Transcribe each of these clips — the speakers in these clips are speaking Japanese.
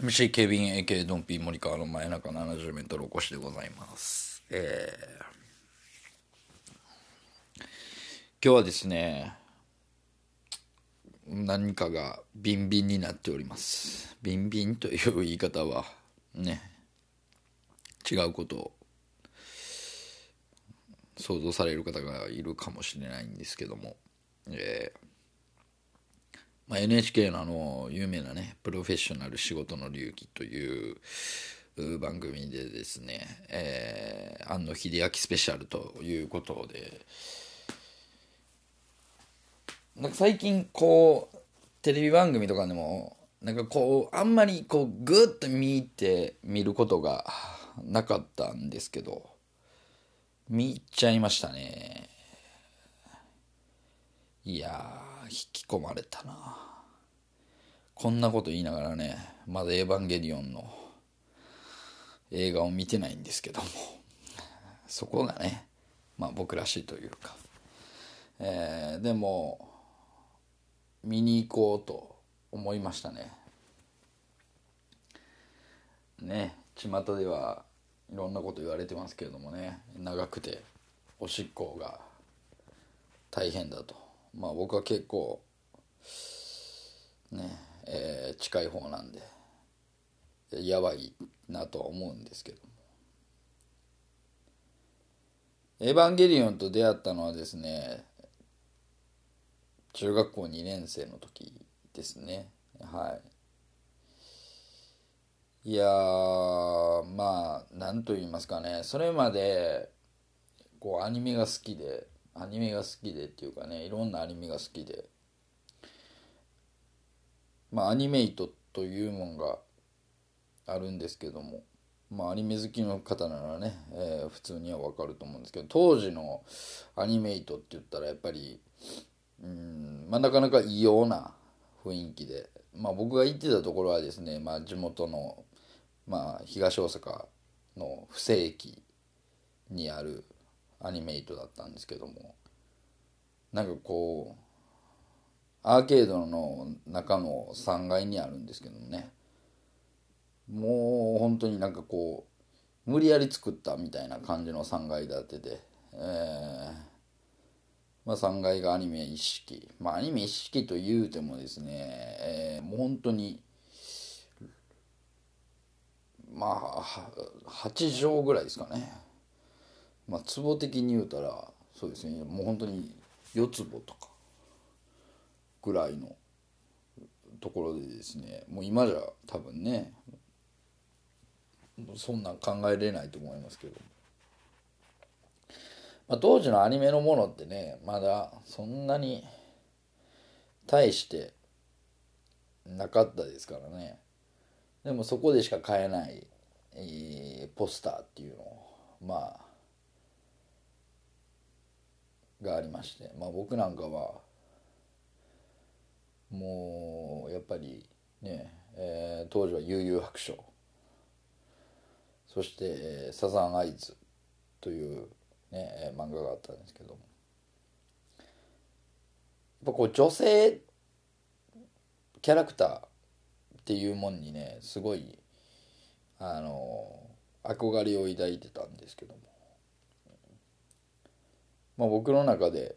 MC ケビン AK ドンピー森川の真夜中 70m お越しでございます。えー、今日はですね何かがビンビンになっております。ビンビンという言い方はね違うことを想像される方がいるかもしれないんですけども、えー。まあ、NHK のあの有名なね「プロフェッショナル仕事の流儀」という番組でですね、えー、庵野秀明スペシャルということでなんか最近こうテレビ番組とかでもなんかこうあんまりこうグッと見て見ることがなかったんですけど見入っちゃいましたね。いや引き込まれたな。こんなこと言いながらねまだ「エヴァンゲリオン」の映画を見てないんですけども。そこがねまあ僕らしいというか、えー、でも見に行こうと思いましたね。ね巷ではいろんなこと言われてますけれどもね。長くておしっこが大変だと。まあ僕は結構ねえー、近い方なんでやばいなとは思うんですけども。エヴァンゲリオンと出会ったのはですね中学校2年生の時ですね。はい。いやまあ何と言いますかね。それまでこうアニメが好きでアニメが好きでっていうかねいろんなアニメが好きで。まあアニメイトというもんがあるんですけども。まあアニメ好きの方ならね、えー、普通にはわかると思うんですけど。当時のアニメイトって言ったらやっぱりうんまあなかなか異様な雰囲気で。まあ僕が行ってたところはですね、まあ、地元のまあ、東大阪の布施駅にあるアニメイトだったんですけども。なんかこうアーケードの中の3階にあるんですけどね。もう本当になんかこう無理やり作ったみたいな感じの3階建てで、えーまあ、3階がアニメ一式。まあアニメ一式というてもですね、えー、もう本当にまあ8畳ぐらいですかね。まあ坪的に言うたらそうですね。もう本当に4坪とかぐらいのところでですねもう今じゃ多分ねそんなん考えれないと思いますけど、まあ、当時のアニメのものってねまだそんなに大してなかったですからね。でもそこでしか買えない、えー、ポスターっていうのをまあがありまして、まあ、僕なんかはもうやっぱりね、えー、当時は悠々白書。そして「サザンアイズ」というね漫画があったんですけども。やっぱこう女性キャラクターっていうもんにねすごいあの憧れを抱いてたんですけども、まあ、僕の中で、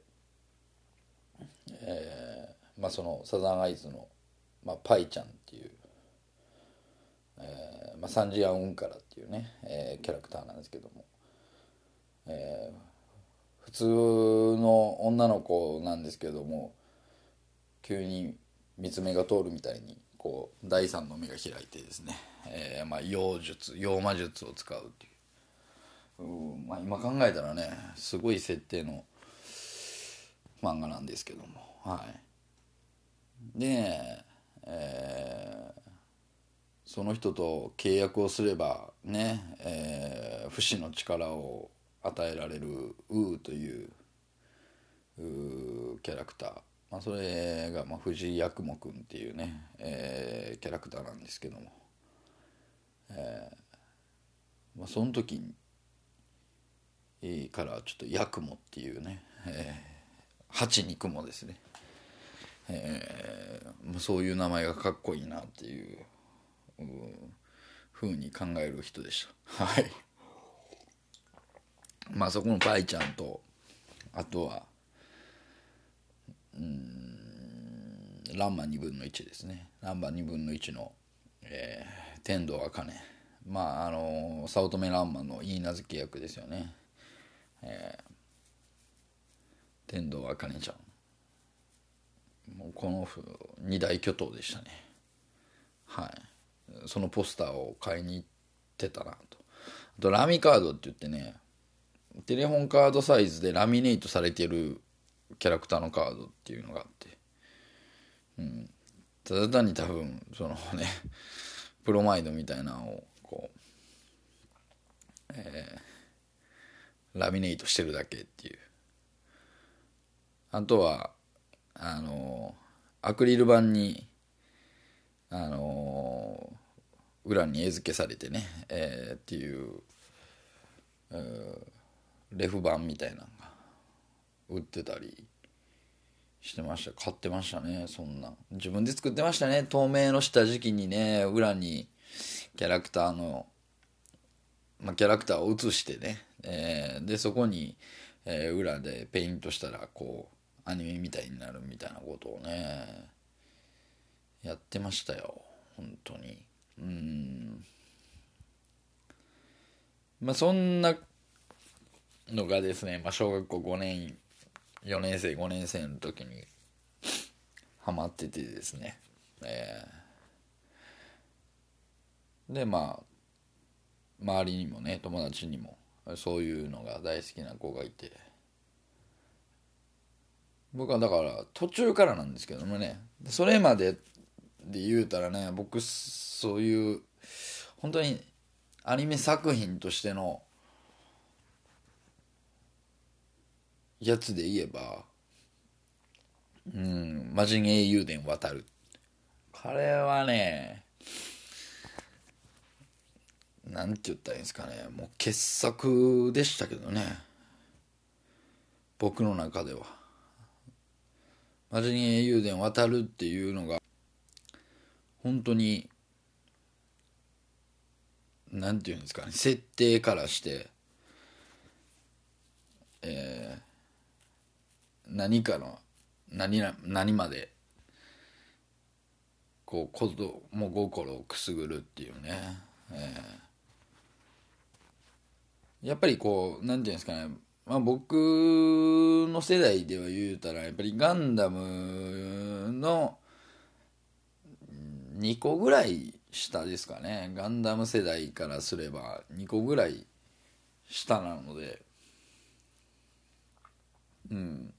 えーまあ、そのサザンアイズの、まあ、パイちゃんっていう、えーまあ、サンジアン・ウンカラっていうね、えー、キャラクターなんですけども、えー、普通の女の子なんですけども急に三つ目が通るみたいにこう第三の目が開いてですね、えー、まあ妖術妖魔術を使うっていう。うん、まあ、今考えたらねすごい設定の漫画なんですけども。はい。で、えー、その人と契約をすればね、えー、不死の力を与えられるウーというキャラクター。まあ、それが、まあ、藤井八雲君っていうね、えー、キャラクターなんですけども、えーまあ、その時にからちょっと八雲っていうね、えー、八に雲ですね、えー、そういう名前がかっこいいなっていうふうに考える人でした。はい。まあそこのパイちゃんとあとはうんランマ2分の1ですね。ランマ2分の1の、えー、天童茜。まああの早乙女ランマのいい名付け役ですよね。えー、天童茜ちゃん。もうこの二大巨頭でしたね。はい。そのポスターを買いに行ってたなと。あとラミカードって言ってねテレホンカードサイズでラミネートされてるキャラクターのカードっていうのがあって、うん、ただ単に多分そのねプロマイドみたいなのをこう、えー、ラミネートしてるだけっていう。あとはあのアクリル板にあの裏に絵付けされてね、えー、っていう、えー、レフ板みたいなのが売ってたりしてました。買ってましたねそんな自分で作ってましたね透明の下敷きにね裏にキャラクターの、まあ、キャラクターを写してね、えー、でそこに、えー、裏でペイントしたらこうアニメみたいになるみたいなことをねやってましたよ。本当に。うん。まあそんなのがですね、まあ、小学校5年4年生5年生の時にハマっててですね、えー、でまあ周りにもね友達にもそういうのが大好きな子がいて。僕はだから途中からなんですけどもね。それまでで言うたらね僕そういう本当にアニメ作品としてのやつで言えばうん魔人英雄伝渡る。これはねなんて言ったらいいんですかね。もう傑作でしたけどね。僕の中では。魔人英雄伝渡るっていうのが本当になんていうんですかね。設定からしてえー何かの何何までこう子供心をくすぐるっていうね、えー、やっぱりこう何て言うんですかね、まあ、僕の世代では言うたらやっぱりガンダムの2個ぐらい下ですかね。ガンダム世代からすれば2個ぐらい下なので。うん。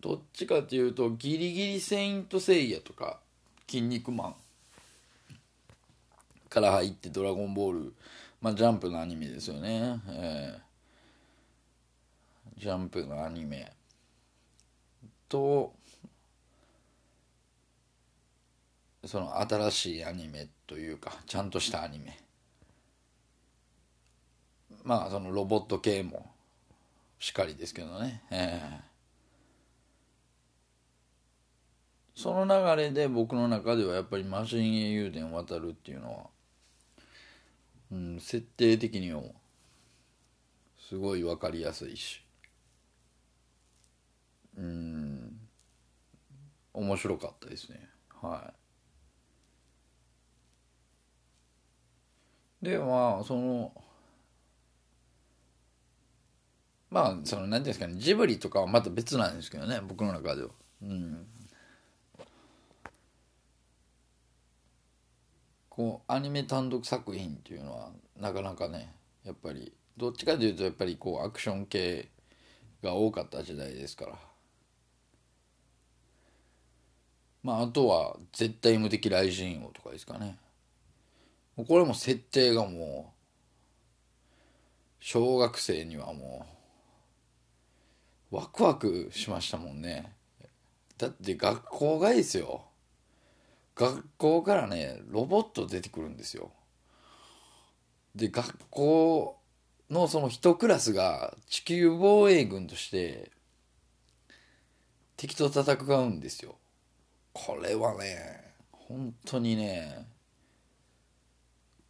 どっちかっていうとギリギリセイントセイヤとか筋肉マン。から入ってドラゴンボールまあジャンプのアニメですよね、えー、ジャンプのアニメ。とその新しいアニメというかちゃんとしたアニメ。まあそのロボット系もしかりですけどね。ええ。ーその流れで僕の中ではやっぱりマシン英雄伝渡るっていうのは、うん、設定的にもすごい分かりやすいし。うん面白かったですね。はい。でまあそのまあその何ていうんですかねジブリとかはまた別なんですけどね僕の中では。うん。こうアニメ単独作品っていうのはなかなかねやっぱりどっちかというとやっぱりこうアクション系が多かった時代ですから。まああとは絶対無敵雷神王とかですかね。これも設定がもう小学生にはもうワクワクしましたもんね。だって学校がいいですよ。学校からねロボット出てくるんですよ。で学校のその一クラスが地球防衛軍として敵と戦うんですよ。これはね本当にね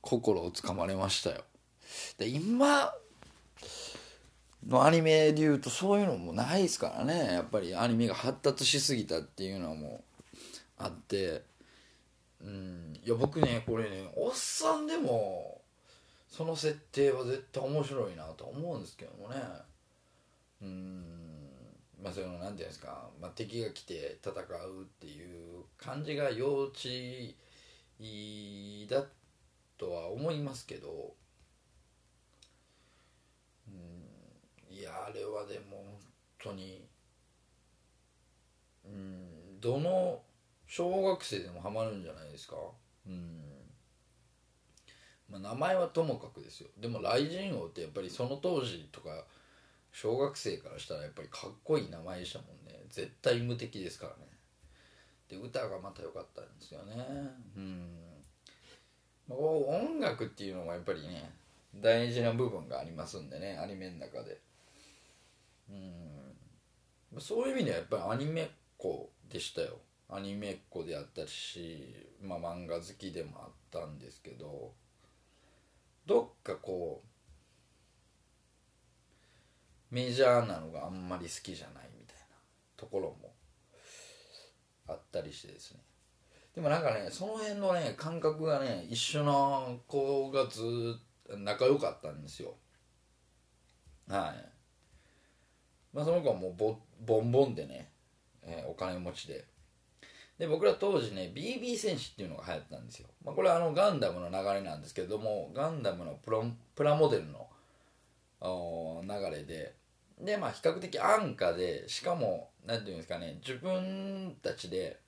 心をつかまれましたよ。で今のアニメでいうとそういうのもないですからね。やっぱりアニメが発達しすぎたっていうのもあってうん。いや僕ねこれねおっさんでもその設定は絶対面白いなと思うんですけどもね。うん。まあその何て言うんですか、まあ、敵が来て戦うっていう感じが幼稚だとは思いますけど。うん。いやあれはでも本当にうんどの小学生でもハマるんじゃないですか？うん。まあ名前はともかくですよ。でも雷神王ってやっぱりその当時とか小学生からしたらやっぱりかっこいい名前でしたもんね。絶対無敵ですからね。で歌がまた良かったんですよね。うん。まあ、音楽っていうのもやっぱりね大事な部分がありますんでねアニメの中で。うん。そういう意味ではやっぱりアニメっ子でしたよ。アニメっ子であったし、まあ、漫画好きでもあったんですけどどっかこうメジャーなのがあんまり好きじゃないみたいなところもあったりしてですね。でもなんかねその辺のね感覚がね一緒の子がずっと仲良かったんですよ。はい。まあその子はもうボボンボンでね、えー、お金持ちでで僕ら当時ね BB 戦士っていうのが流行ったんですよ、まあ、これはあのガンダムの流れなんですけどもガンダムのプロプラモデルの流れで。でまあ比較的安価でしかも何ていうんですかね自分たちで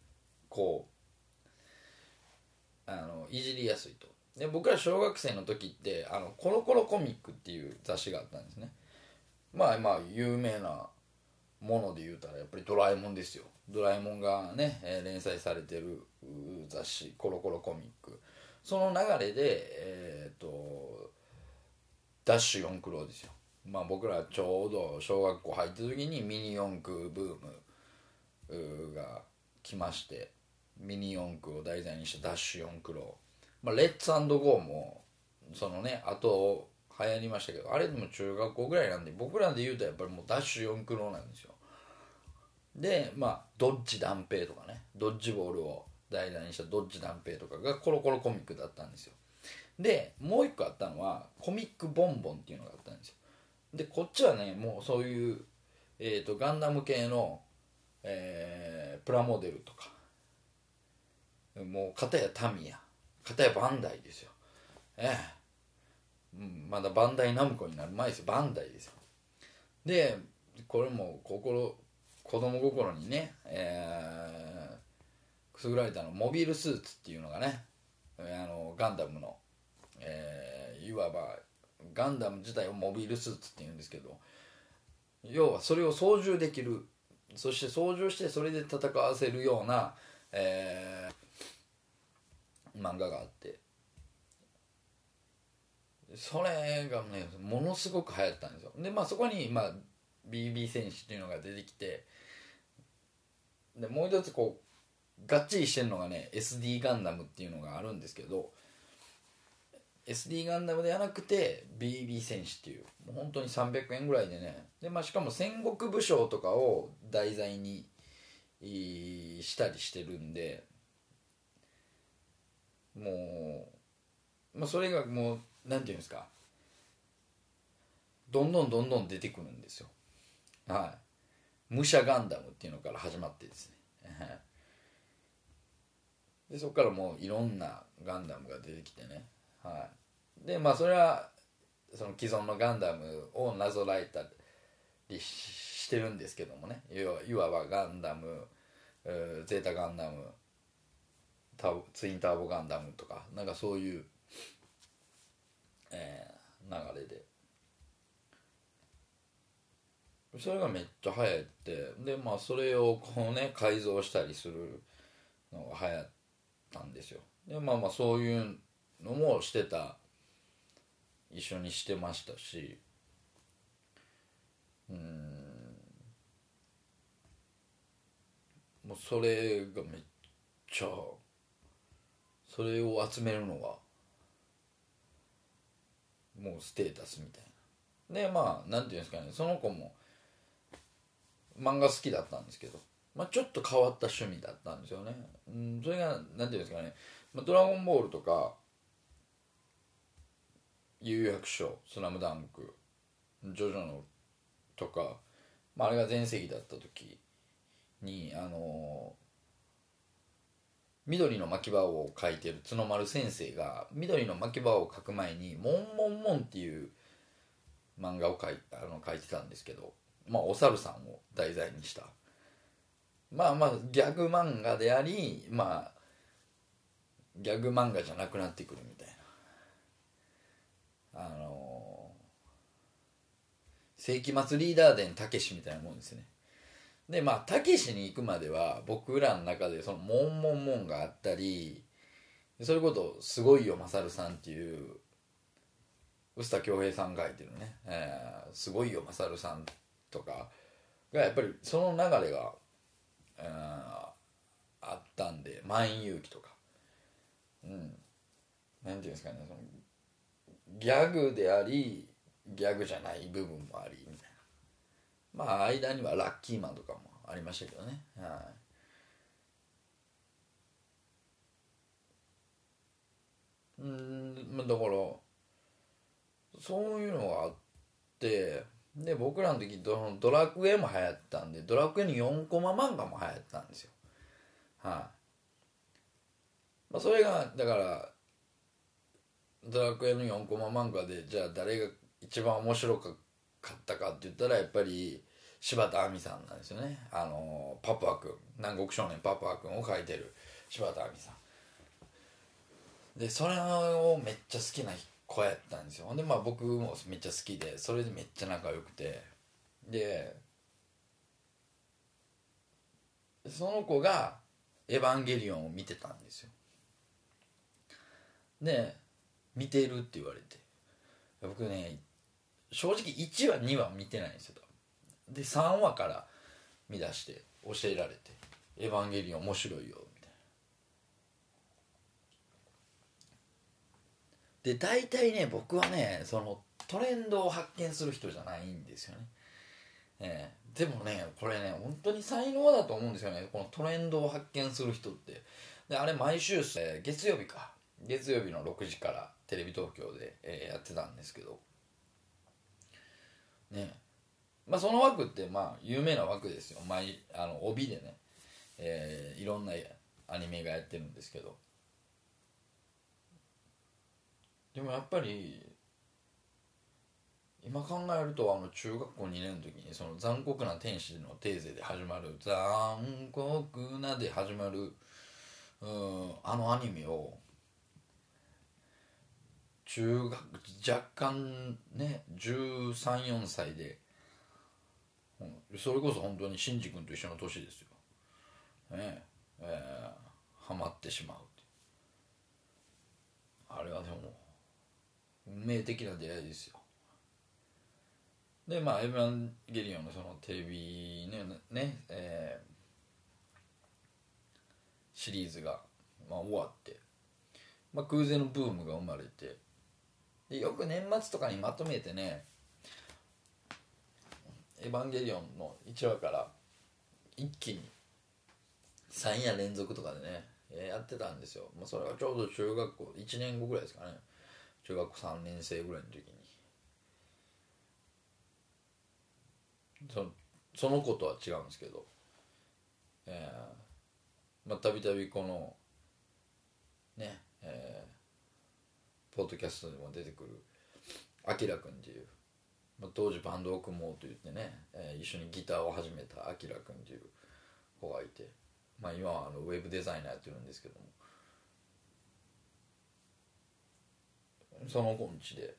こうあのいじりやすいと。で僕ら小学生の時ってあのコロコロコミックっていう雑誌があったんですね。まあまあ有名なもので言うたらやっぱりドラえもんですよ。ドラえもんがね、えー、連載されてる雑誌コロコロコミック。その流れでえっ、とダッシュ四駆郎ですよ。まあ僕らちょうど小学校入った時にミニ四駆ブームが来ましてミニ四駆を題材にしたダッシュ四駆郎、まあ、レッツゴーもそのねあと流行りましたけどあれでも中学校ぐらいなんで僕らで言うとやっぱりもうダッシュ四駆郎なんですよ。でまあドッジ断平とかねドッジボールを題材にしたドッジ断平とかがコロコロコミックだったんですよ。でもう一個あったのはコミックボンボンっていうのがあったんですよ。でこっちはねもうそういう、えーと、ガンダム系の、えー、プラモデルとかもう片やタミヤ片やバンダイですよ。ええ、うん、まだバンダイナムコになる前ですよ。バンダイですよでこれも心子供心にね、えー、くすぐられたのモビルスーツっていうのがねあのガンダムの、えー、いわばガンダム自体をモビルスーツっていうんですけど要はそれを操縦できるそして操縦してそれで戦わせるような、えー、漫画があってそれがねものすごく流行ったんですよ。でまあそこに、まあ、BB 戦士っていうのが出てきてでもう一つこうがっちりしてるのがね SD ガンダムっていうのがあるんですけど SD ガンダムではなくて BB 戦士っていうもう本当に300円ぐらいでねで、まあ、しかも戦国武将とかを題材にしたりしてるんでもう、まあ、それがもう何て言うんですか。どんどんどんどん出てくるんですよ。はい。武者ガンダムっていうのから始まってですね。でそこからもういろんなガンダムが出てきてね。はい。でまあそれはその既存のガンダムをなぞらえたりしてるんですけどもね。いわばガンダムゼータガンダムタツインターボガンダムとかなんかそういう、えー、流れで。それがめっちゃ流行ってでまあそれをこうね改造したりするのが流行ったんですよ。でまあまあそういうのもしてた。一緒にしてましたし。うん。もうそれがめっちゃそれを集めるのがもうステータスみたいな。でまあなんていうんですかね。その子も漫画好きだったんですけど、まあ、ちょっと変わった趣味だったんですよね、うん、それがなんていうんですかね「まあ、ドラゴンボール」とか「悠々白書」「スラムダンク」「ジョジョの」とか、まあ、あれが全盛期だった時にあの緑の巻き場を描いてる角丸先生が緑の巻き場を描く前に「モンモンモン」っていう漫画を描いあの描いてたんですけど、まあ、お猿さんを題材にした。まあまあギャグ漫画でありまあギャグ漫画じゃなくなってくるみたいな。あの世紀末リーダー伝たけしみたいなもんですね。でまあたけしに行くまでは僕らの中でその「モンモンモン」があったりそれこそ「すごいよまさるさん」っていう臼田恭平さんが書いてるね「えー、すごいよまさるさん」とかがやっぱりその流れが、えー、あったんで「万有記」とか。うん。なんていうんですかねそのギャグでありギャグじゃない部分もありみたいな。まあ間にはラッキーマンとかもありましたけどね。はい。うんだからそういうのがあってで僕らの時ドドラクエも流行ったんでドラクエの4コマ漫画も流行ったんですよ。はい、まあ、それがだからドラクエの4コマ漫画でじゃあ誰が一番面白かったかって言ったらやっぱり柴田亜美さんなんですよね。あのパプア君南国少年パプア君を描いてる柴田亜美さん。でそれをめっちゃ好きな子やったんですよ。ほんでまあ僕もめっちゃ好きでそれでめっちゃ仲良くて。でその子が「エヴァンゲリオン」を見てたんですよ。で見てるって言われて。僕ね正直1話2話見てないんですよで3話から見出して教えられて「エヴァンゲリオン面白いよ」みたいな。で大体ね僕はねそのトレンドを発見する人じゃないんですよね。えー、でもねこれね本当に才能だと思うんですよね。このトレンドを発見する人って。であれ毎週、えー、月曜日か。月曜日の6時からテレビ東京で、えー、やってたんですけど。ねまあその枠ってまあ有名な枠ですよ。毎あの帯でね、えー、いろんなアニメがやってるんですけど。でもやっぱり今考えるとあの中学校2年の時にその残酷な天使のテーゼで始まる残酷なで始まるうんあのアニメを中学若干ね134歳で、うん、それこそ本当にシンジ君と一緒の年ですよ。ね。ええー、ハマってしまうあれはでも運命的な出会いですよ。でまあ「エヴァンゲリオン」のそのテレビねね、えー、シリーズが、まあ、終わって、まあ、空前のブームが生まれてでよく年末とかにまとめてね「エヴァンゲリオン」の1話から一気に3夜連続とかでねやってたんですよ、まあ、それはちょうど中学校1年後ぐらいですかね。中学校3年生ぐらいの時に。そのその子とは違うんですけど。えー、まあたびたびこのねえーポッドキャストでも出てくるあきらくんっていう、当時バンドを組もうと言ってね、えー、一緒にギターを始めたあきらくんっていう子がいて、まあ、今はあのウェブデザイナーやってるんですけども。その子んちで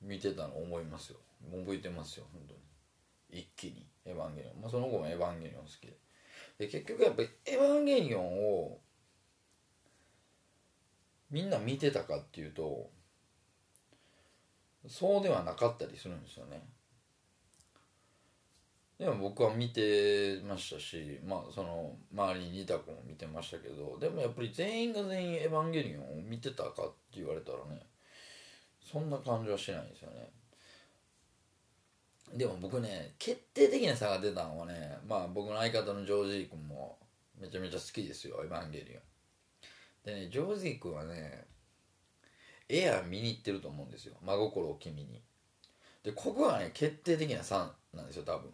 見てたの思いますよ。覚えてますよ本当に。一気に「エヴァンゲリオン」まあ、その子も「エヴァンゲリオン」好きで。で結局やっぱり「エヴァンゲリオン」をみんな見てたかっていうとそうではなかったりするんですよね。でも僕は見てましたしまあその周りにいた子も見てましたけどでもやっぱり全員が全員「エヴァンゲリオン」を見てたかって言われたらねそんな感じはしないんですよね。でも僕ね決定的な差が出たのはねまあ僕の相方のジョージー君もめちゃめちゃ好きですよ「エヴァンゲリオン」でねジョージー君はねエア見に行ってると思うんですよ。真心を君に。でここがね決定的な差なんですよ多分。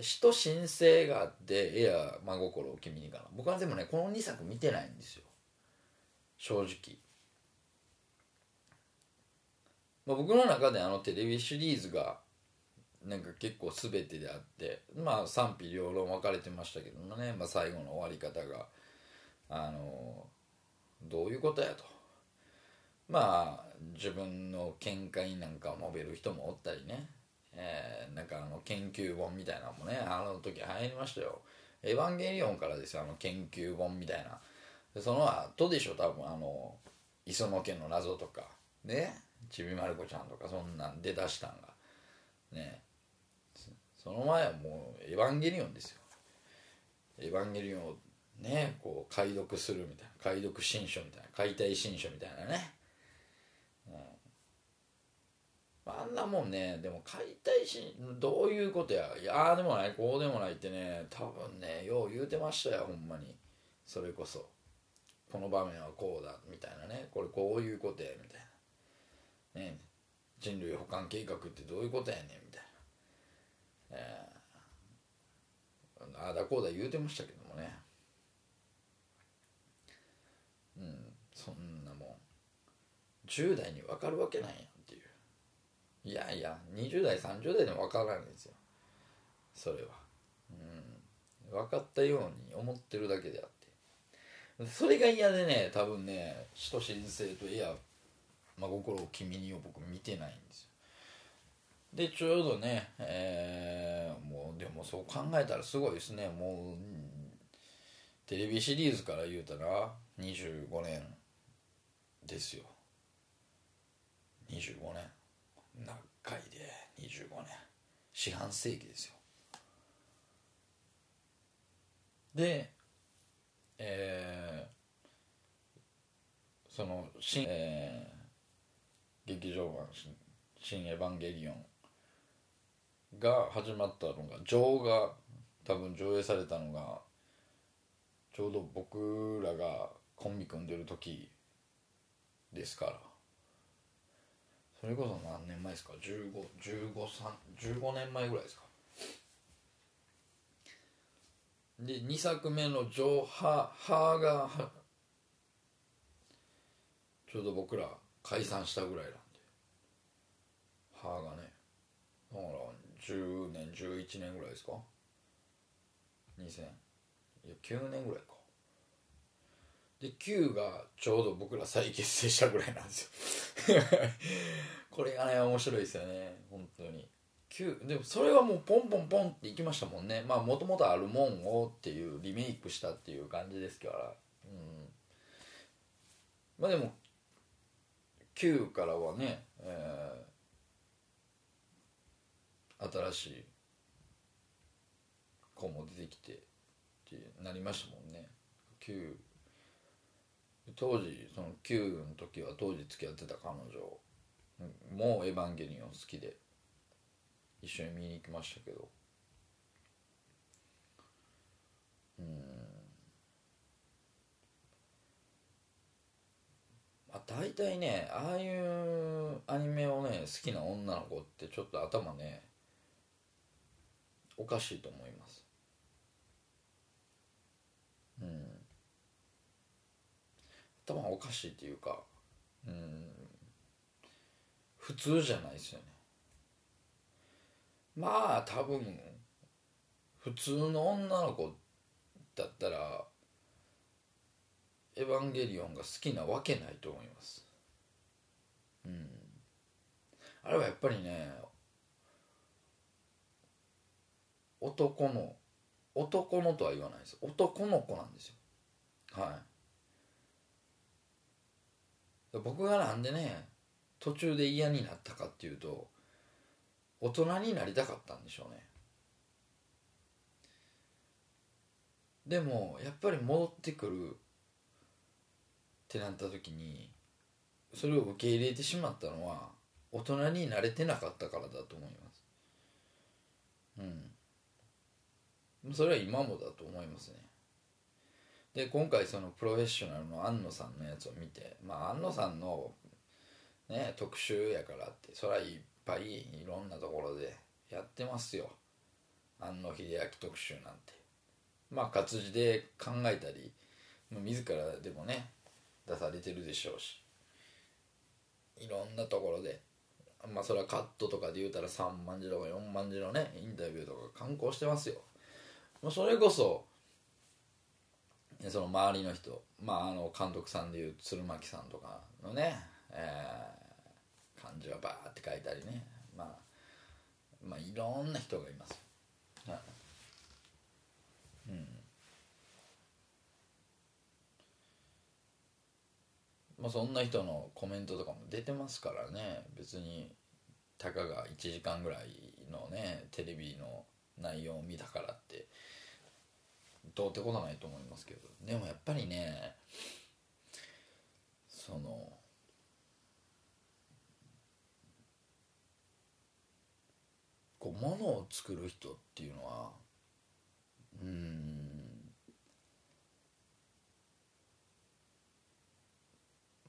死と神聖があってエア真心を君にかな。僕はでもねこの2作見てないんですよ。正直、まあ、僕の中であのテレビシリーズがなんか結構全てであってまあ賛否両論分かれてましたけどもね、まあ、最後の終わり方があのどういうことやと。まあ自分の見解なんかを述べる人もおったりね、えー、なんかあの研究本みたいなのもねあの時流行りましたよ「エヴァンゲリオン」からですよあの研究本みたいな。その後でしょ多分あの磯野家の謎とか。ねちびまる子ちゃんとかそんなんで出したんが。ね。その前はもう「エヴァンゲリオン」ですよ。エヴァンゲリオンをねこう解読するみたいな。解読新書みたいな。解体新書みたいなね。あんなもんねでも解体しどういうことや。いやあでもないこうでもないってね多分ねよう言うてましたよほんまに。それこそ。この場面はこうだみたいなね。これこういうことやみたいな。ね人類保管計画ってどういうことやねんみたいな、えー、ああだこうだ言うてましたけどもね。うんそんなもん。10代に分かるわけないやいやいや20代30代でも分からないですよ。それは。うん。分かったように思ってるだけであって。それが嫌でね多分ね「使徒神聖」と「いや真心を君に」を僕見てないんですよ。でちょうどねえー、もうでもそう考えたらすごいですね。もうテレビシリーズから言うたら25年ですよ。25年。長いで？25年。四半世紀ですよ。でえー、その新、えー、劇場版「新エヴァンゲリオン」が始まったのが情が多分上映されたのがちょうど僕らがコンビ組んでる時ですから。それこそ何年前ですか？1515年前ぐらいですか？で2作目の「ジョーハー」がちょうど僕ら解散したぐらいなんで。ハーがね。だから10年11年ぐらいですか？2000いや9年ぐらいか。で9がちょうど僕ら再結成したぐらいなんですよ。これがね面白いですよね。本当に。9でもそれはもうポンポンポンっていきましたもんね。まあもともとあるもんをっていうリメイクしたっていう感じですから。うん。まあでも9からはね、えー、新しい子も出てきてってなりましたもんね。9当時その9の時は当時付き合ってた彼女もう「エヴァンゲリオン」好きで一緒に見に行きましたけど。うん。まあ大体ねああいうアニメをね好きな女の子ってちょっと頭ねおかしいと思います。うん。頭おかしいっていうかうん普通じゃないですよね。まあ多分普通の女の子だったら「エヴァンゲリオン」が好きなわけないと思います。うん。あれはやっぱりね男の男のとは言わないです。男の子なんですよ。はい。僕がなんでね途中で嫌になったかっていうと大人になりたかったんでしょうね。でもやっぱり戻ってくるってなった時にそれを受け入れてしまったのは大人になれてなかったからだと思います。うん。それは今もだと思いますね。で今回そのプロフェッショナルの安野さんのやつを見てまあ安野さんのね特集やからってそれはいっぱいいろんなところでやってますよ。安野秀明特集なんて。まあ活字で考えたり自らでもね出されてるでしょうし。いろんなところで。まあそれはカットとかで言うたら3万字とか4万字のねインタビューとか刊行してますよ。もうそれこそその周りの人まああの監督さんでいう鶴巻さんとかのね、えー、漢字はバーって書いたりね。まあまあいろんな人がいます、はい、うん。まあそんな人のコメントとかも出てますからね。別にたかが1時間ぐらいのねテレビの内容を見たからって。どうってことないと思いますけどでもやっぱりねそのこうものを作る人っていうのはうん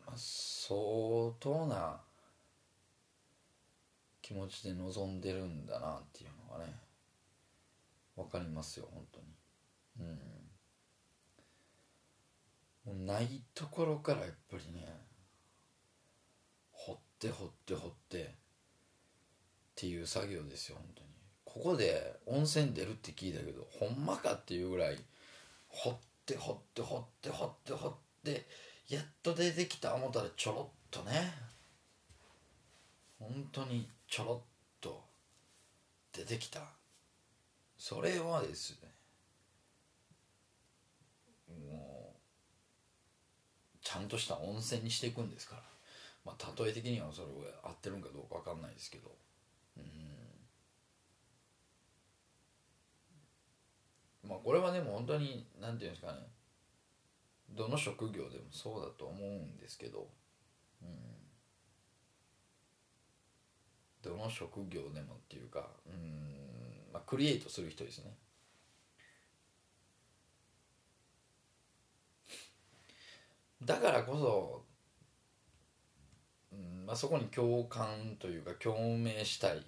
まあ相当な気持ちで臨んでるんだなっていうのがね分かりますよ本当に。うん、もうないところからやっぱりね掘って掘って掘ってっていう作業ですよ本当に。ここで温泉出るって聞いたけどほんまかっていうぐらい掘って掘って掘って掘って掘ってやっと出てきた思ったらちょろっとね本当にちょろっと出てきた。それはですねもうちゃんとした温泉にしていくんですから。まあ例え的にはそれ合ってるんかどうか分かんないですけど。うん。まあこれはでも本当に何て言うんですかね。どの職業でもそうだと思うんですけど。うん。どの職業でもっていうかうん。まあクリエイトする人ですね。だからこそ、うんまあ、そこに共感というか共鳴したい、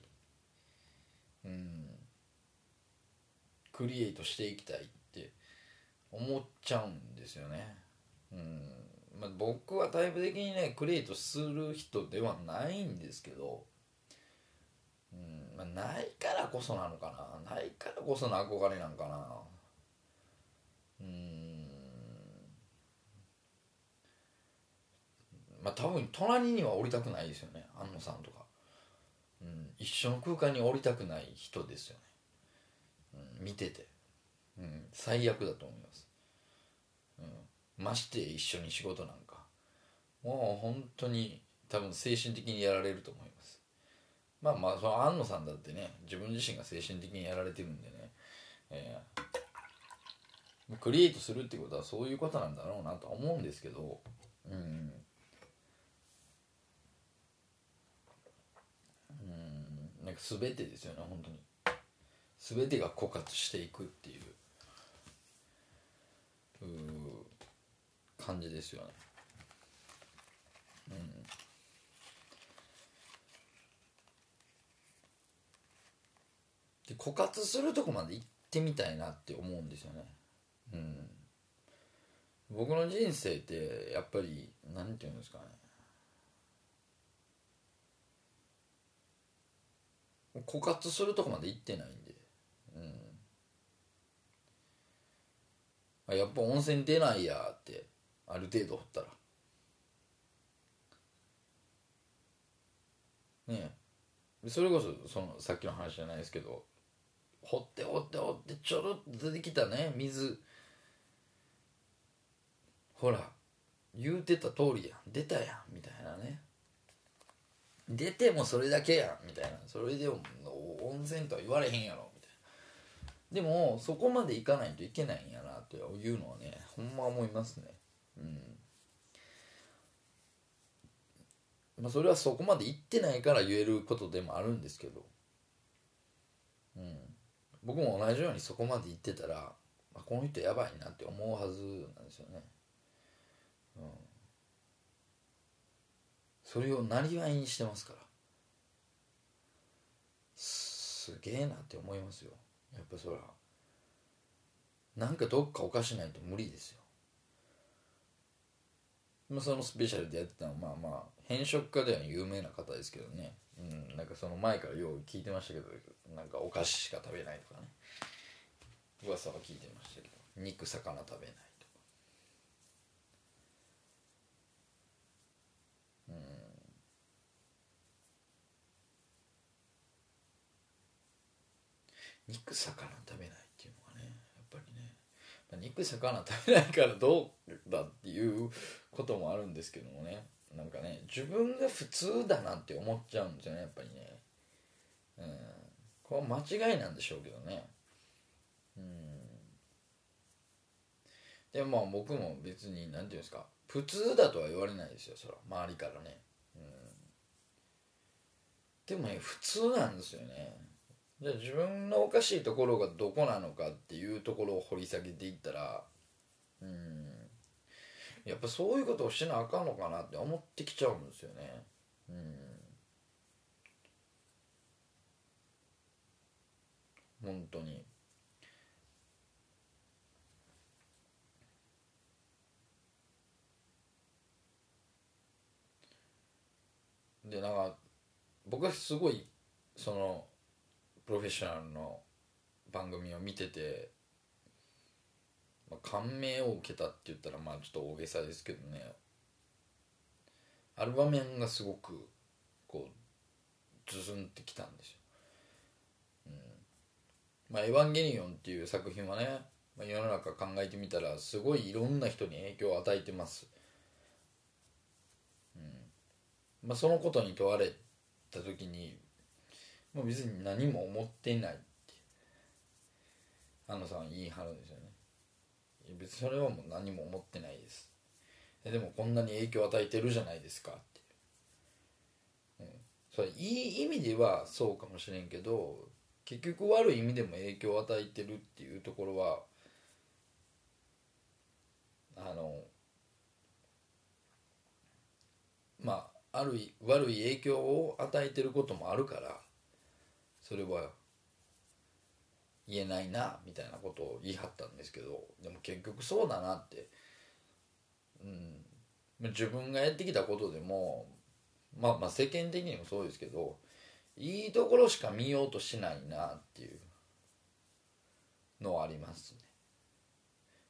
うん、クリエイトしていきたいって思っちゃうんですよね。うん。まあ、僕はタイプ的にねクリエイトする人ではないんですけど、うん。まあ、ないからこそなのかな。ないからこその憧れなんかなうんまあ多分隣には降りたくないですよね。安野さんとか、うん、一緒の空間に降りたくない人ですよね、うん、見てて、うん、最悪だと思います、うん、まして一緒に仕事なんか。もう本当に多分精神的にやられると思います。まあまあその安野さんだってね自分自身が精神的にやられてるんでね、えー、クリエイトするってことはそういうことなんだろうなとは思うんですけど。うん。なんか全てですよね本当に。全てが枯渇していくっていうう感じですよね。うん。で枯渇するとこまで行ってみたいなって思うんですよね。うん。僕の人生ってやっぱり何て言うんですかね。枯渇するとこまで行ってないんで。うん。やっぱ温泉出ないやってある程度掘ったら。ねえ。それこそそのさっきの話じゃないですけど掘って掘って掘ってちょろっと出てきたね水。ほら言うてた通りやん。出たやんみたいなね。出てもそれだけやんみたいな。それでも温泉とは言われへんやろみたいな。でもそこまでいかないといけないんやなっていうのはねほんま思いますね。うん。まあそれはそこまでいってないから言えることでもあるんですけど。うん。僕も同じようにそこまでいってたら、まあ、この人やばいなって思うはずなんですよね。うん。それをなりわいにしてますから。すげえなって思いますよ。やっぱそら。なんかどっかおかしないと無理ですよ。まあそのスペシャルでやってたのはまあまあ偏食家では有名な方ですけどね。うんなんかその前からよう聞いてましたけどなんかお菓子しか食べないとかね。噂は聞いてましたけど。肉魚食べないとか。うん。肉魚食べないっていうのがねやっぱりね、まあ、肉魚食べないからどうだっていうこともあるんですけどもね。なんかね自分が普通だなって思っちゃうんですよねやっぱりね。うん。これは間違いなんでしょうけどね。うん。でもまあ僕も別に何て言うんですか。普通だとは言われないですよそら。周りからね。うん。でもね普通なんですよね。じゃあ自分のおかしいところがどこなのかっていうところを掘り下げていったらうんやっぱそういうことをしなあかんのかなって思ってきちゃうんですよね。うん。本当に。でなんか僕はすごいそのプロフェッショナルの番組を見てて、まあ、感銘を受けたって言ったらまあちょっと大げさですけどねある場面がすごくこうズズンってきたんですよ。うんまあ、エヴァンゲリオンっていう作品はね、まあ、世の中考えてみたらすごいいろんな人に影響を与えてます。うんまあ、そのことに問われた時にもう別に何も思ってないって安野さん言い張るんですよね。別にそれはもう何も思ってないです。でもこんなに影響を与えてるじゃないですかって。うん、それいい意味ではそうかもしれんけど結局悪い意味でも影響を与えてるっていうところはあのまあある悪い影響を与えてることもあるからそれは言えないなみたいなことを言い張ったんですけどでも結局そうだなって。うん。自分がやってきたことでもまあまあ世間的にもそうですけどいいところしか見ようとしないなっていうのはありますね。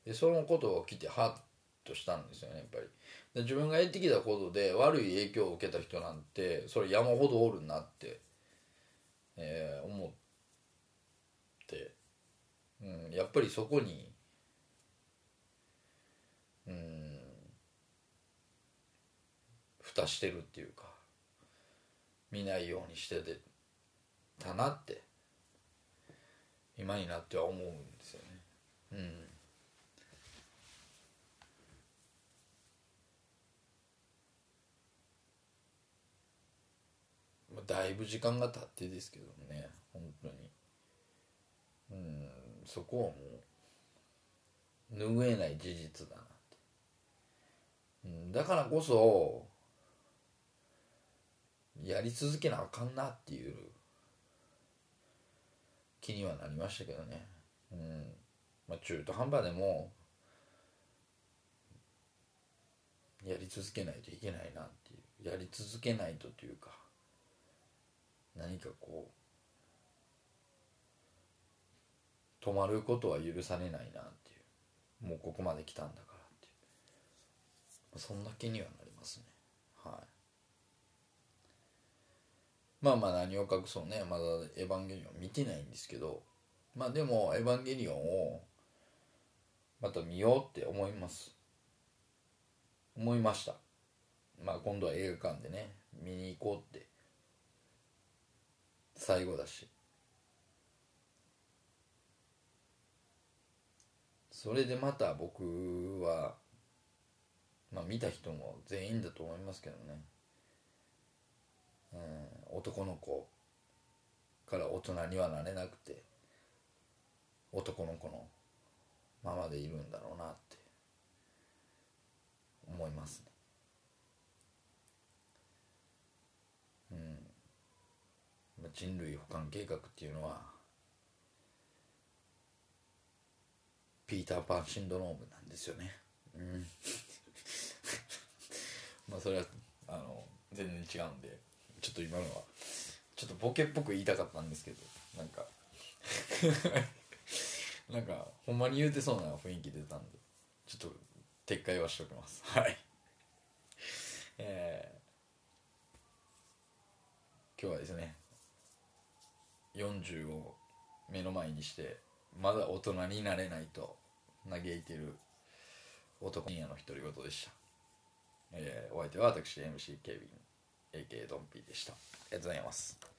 でそのことを聞いてハッとしたんですよねやっぱり。で自分がやってきたことで悪い影響を受けた人なんてそれ山ほどおるなってえー、思って、うん、やっぱりそこにうん蓋してるっていうか見ないようにしてたなって今になっては思うんですよね。うんだいぶ時間が経ってですけどね本当に。うんそこはもう拭えない事実だなって、うん、だからこそやり続けなあかんなっていう気にはなりましたけどね。うんまあ中途半端でもやり続けないといけないなっていうやり続けないとというか何かこう止まることは許されないなっていう。もうここまで来たんだからっていう。そんな気にはなりますね。はい。まあまあ何を隠そうね。まだ「エヴァンゲリオン」見てないんですけど。まあでも「エヴァンゲリオン」をまた見ようって思います。思いました。まあ今度は映画館でね見に行こうって最後だし。それでまた僕はまあ見た人も全員だと思いますけどね、うん、男の子から大人にはなれなくて男の子のままでいるんだろうなって思いますねうん人類補完計画っていうのはピーターパンシンドロームなんですよね。うん。まあそれはあの全然違うんでちょっと今のはちょっとボケっぽく言いたかったんですけどなんか。なんかほんまに言うてそうな雰囲気出たんでちょっと撤回はしておきます。はい。えー、今日はですね40を目の前にしてまだ大人になれないと嘆いてる男深夜の独り言でした、えー、お相手は私 MC ケビン AK ドンピーでした。ありがとうございます。